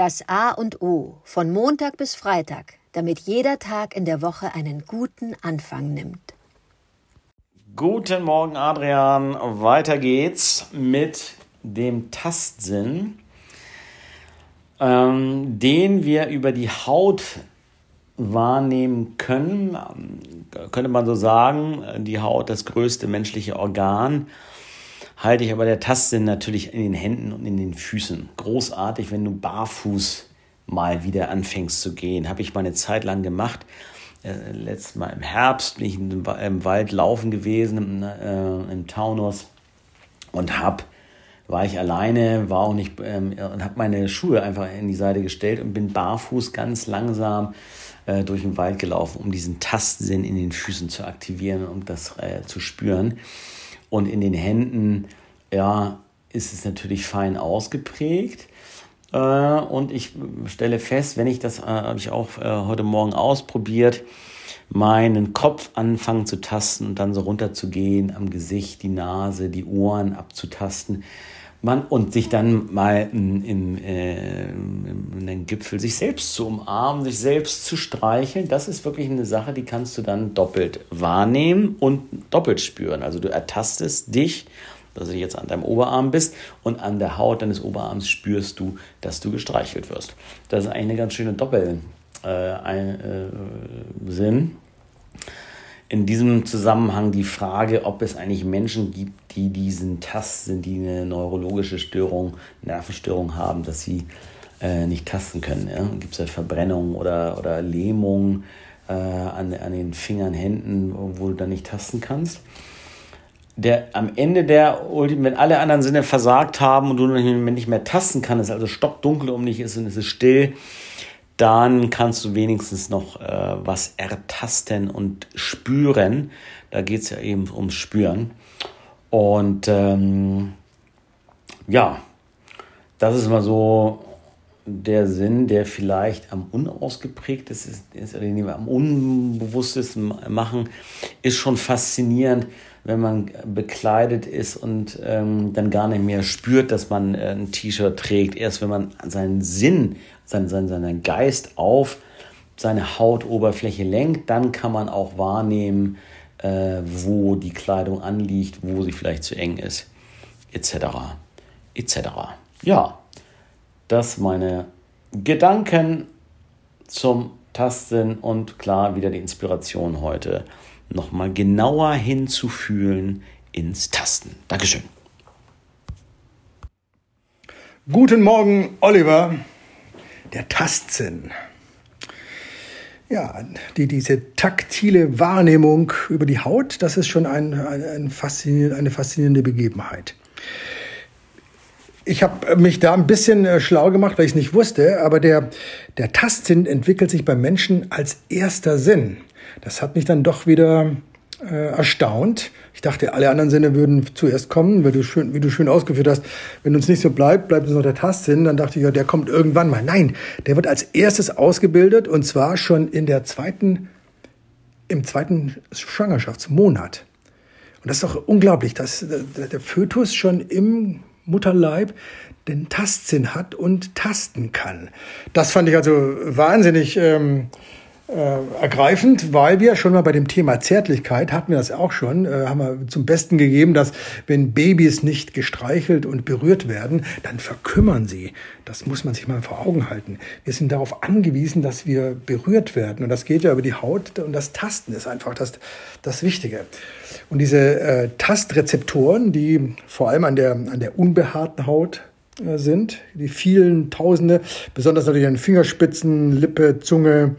Das A und O von Montag bis Freitag, damit jeder Tag in der Woche einen guten Anfang nimmt. Guten Morgen, Adrian. Weiter geht's mit dem Tastsinn, ähm, den wir über die Haut wahrnehmen können. Ähm, könnte man so sagen, die Haut das größte menschliche Organ halte ich aber der Tastsinn natürlich in den Händen und in den Füßen. Großartig, wenn du barfuß mal wieder anfängst zu gehen. Habe ich mal eine Zeit lang gemacht. Äh, letztes Mal im Herbst bin ich im, Wald laufen gewesen, im, äh, Taunus und habe war ich alleine, war auch nicht ähm, und habe meine Schuhe einfach in die Seite gestellt und bin barfuß ganz langsam äh, durch den Wald gelaufen, um diesen Tastsinn in den Füßen zu aktivieren und um das zu spüren. Und in den Händen, ja, ist es natürlich fein ausgeprägt. Äh, und ich stelle fest, wenn ich das, äh, habe ich auch äh, heute Morgen ausprobiert, meinen Kopf anfangen zu tasten und dann so runter zu gehen, am Gesicht, die Nase, die Ohren abzutasten. Man, und sich dann mal in, in, äh, in den Gipfel sich selbst zu umarmen, sich selbst zu streicheln, das ist wirklich eine Sache, die kannst du dann doppelt wahrnehmen und doppelt spüren. Also du ertastest dich, dass du jetzt an deinem Oberarm bist und an der Haut deines Oberarms spürst du, dass du gestreichelt wirst. Das ist eigentlich eine ganz schöne Doppelsinn. Äh, äh, in diesem Zusammenhang die Frage, ob es eigentlich Menschen gibt, die diesen Tasten, die eine neurologische Störung, Nervenstörung haben, dass sie äh, nicht tasten können. Ja? Gibt es ja Verbrennungen oder, oder Lähmungen äh, an, an den Fingern, Händen, wo du dann nicht tasten kannst. Der, am Ende der wenn alle anderen Sinne versagt haben und du nicht mehr tasten kannst, also stockdunkel um dich ist und es ist still, dann kannst du wenigstens noch äh, was ertasten und spüren. Da geht es ja eben ums Spüren. Und ähm, ja, das ist mal so der Sinn, der vielleicht am unausgeprägtesten ist, ist den wir am unbewusstesten machen, ist schon faszinierend, wenn man bekleidet ist und ähm, dann gar nicht mehr spürt, dass man äh, ein T-Shirt trägt. Erst wenn man seinen Sinn seinen, seinen, seinen Geist auf seine Hautoberfläche lenkt, dann kann man auch wahrnehmen, äh, wo die Kleidung anliegt, wo sie vielleicht zu eng ist, etc. etc. Ja, das meine Gedanken zum Tasten und klar wieder die Inspiration heute, nochmal genauer hinzufühlen ins Tasten. Dankeschön. Guten Morgen, Oliver der Tastsinn. Ja, die, diese taktile Wahrnehmung über die Haut, das ist schon ein, ein, ein faszinierende, eine faszinierende Begebenheit. Ich habe mich da ein bisschen äh, schlau gemacht, weil ich es nicht wusste, aber der, der Tastsinn entwickelt sich beim Menschen als erster Sinn. Das hat mich dann doch wieder äh, erstaunt. Ich dachte, alle anderen Sinne würden zuerst kommen, weil du schön, wie du schön ausgeführt hast. Wenn uns nicht so bleibt, bleibt uns noch der Tastsinn. Dann dachte ich, ja, der kommt irgendwann mal. Nein, der wird als erstes ausgebildet und zwar schon in der zweiten, im zweiten Schwangerschaftsmonat. Und das ist doch unglaublich, dass der Fötus schon im Mutterleib den Tastsinn hat und tasten kann. Das fand ich also wahnsinnig ähm, äh, ergreifend, weil wir schon mal bei dem Thema Zärtlichkeit hatten wir das auch schon, äh, haben wir zum Besten gegeben, dass wenn Babys nicht gestreichelt und berührt werden, dann verkümmern sie. Das muss man sich mal vor Augen halten. Wir sind darauf angewiesen, dass wir berührt werden und das geht ja über die Haut und das Tasten ist einfach das, das Wichtige. Und diese äh, Tastrezeptoren, die vor allem an der, an der unbehaarten Haut äh, sind, die vielen Tausende, besonders natürlich an Fingerspitzen, Lippe, Zunge,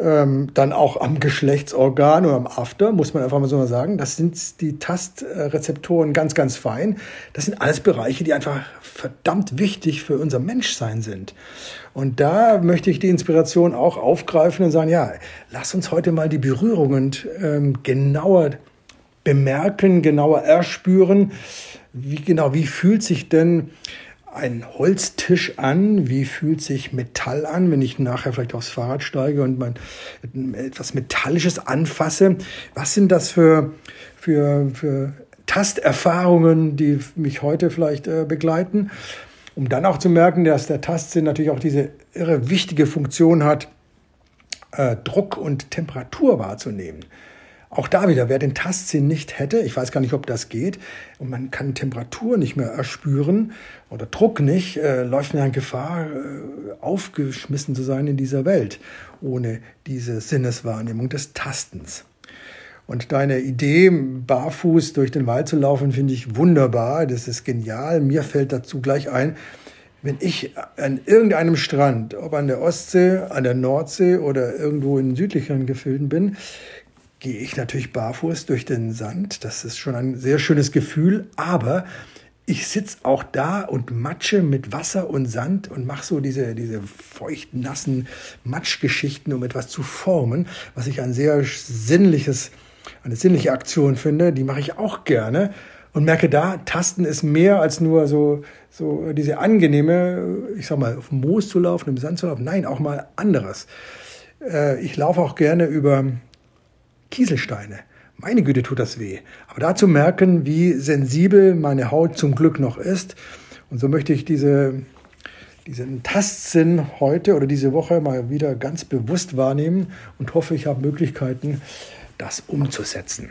ähm, dann auch am Geschlechtsorgan oder am After, muss man einfach mal so sagen. Das sind die Tastrezeptoren ganz, ganz fein. Das sind alles Bereiche, die einfach verdammt wichtig für unser Menschsein sind. Und da möchte ich die Inspiration auch aufgreifen und sagen, ja, lass uns heute mal die Berührungen ähm, genauer bemerken, genauer erspüren. Wie genau, wie fühlt sich denn ein Holztisch an? Wie fühlt sich Metall an, wenn ich nachher vielleicht aufs Fahrrad steige und mein etwas Metallisches anfasse? Was sind das für, für, für Tasterfahrungen, die mich heute vielleicht äh, begleiten? um dann auch zu merken, dass der Tastsinn natürlich auch diese irre wichtige Funktion hat, äh, Druck und Temperatur wahrzunehmen. Auch da wieder, wer den Tastsinn nicht hätte, ich weiß gar nicht, ob das geht, und man kann Temperatur nicht mehr erspüren oder Druck nicht, äh, läuft man in Gefahr, äh, aufgeschmissen zu sein in dieser Welt, ohne diese Sinneswahrnehmung des Tastens. Und deine Idee, barfuß durch den Wald zu laufen, finde ich wunderbar. Das ist genial. Mir fällt dazu gleich ein, wenn ich an irgendeinem Strand, ob an der Ostsee, an der Nordsee oder irgendwo in südlicheren Gefilden bin, gehe ich natürlich barfuß durch den Sand. Das ist schon ein sehr schönes Gefühl, aber ich sitze auch da und matsche mit Wasser und Sand und mache so diese, diese feucht nassen Matschgeschichten, um etwas zu formen, was ich ein sehr sinnliches, eine sinnliche Aktion finde. Die mache ich auch gerne und merke da, Tasten ist mehr als nur so, so diese angenehme, ich sag mal, auf Moos zu laufen, im Sand zu laufen. Nein, auch mal anderes. Äh, ich laufe auch gerne über Kieselsteine. Meine Güte, tut das weh. Aber da zu merken, wie sensibel meine Haut zum Glück noch ist. Und so möchte ich diese, diesen Tastsinn heute oder diese Woche mal wieder ganz bewusst wahrnehmen und hoffe, ich habe Möglichkeiten, das umzusetzen.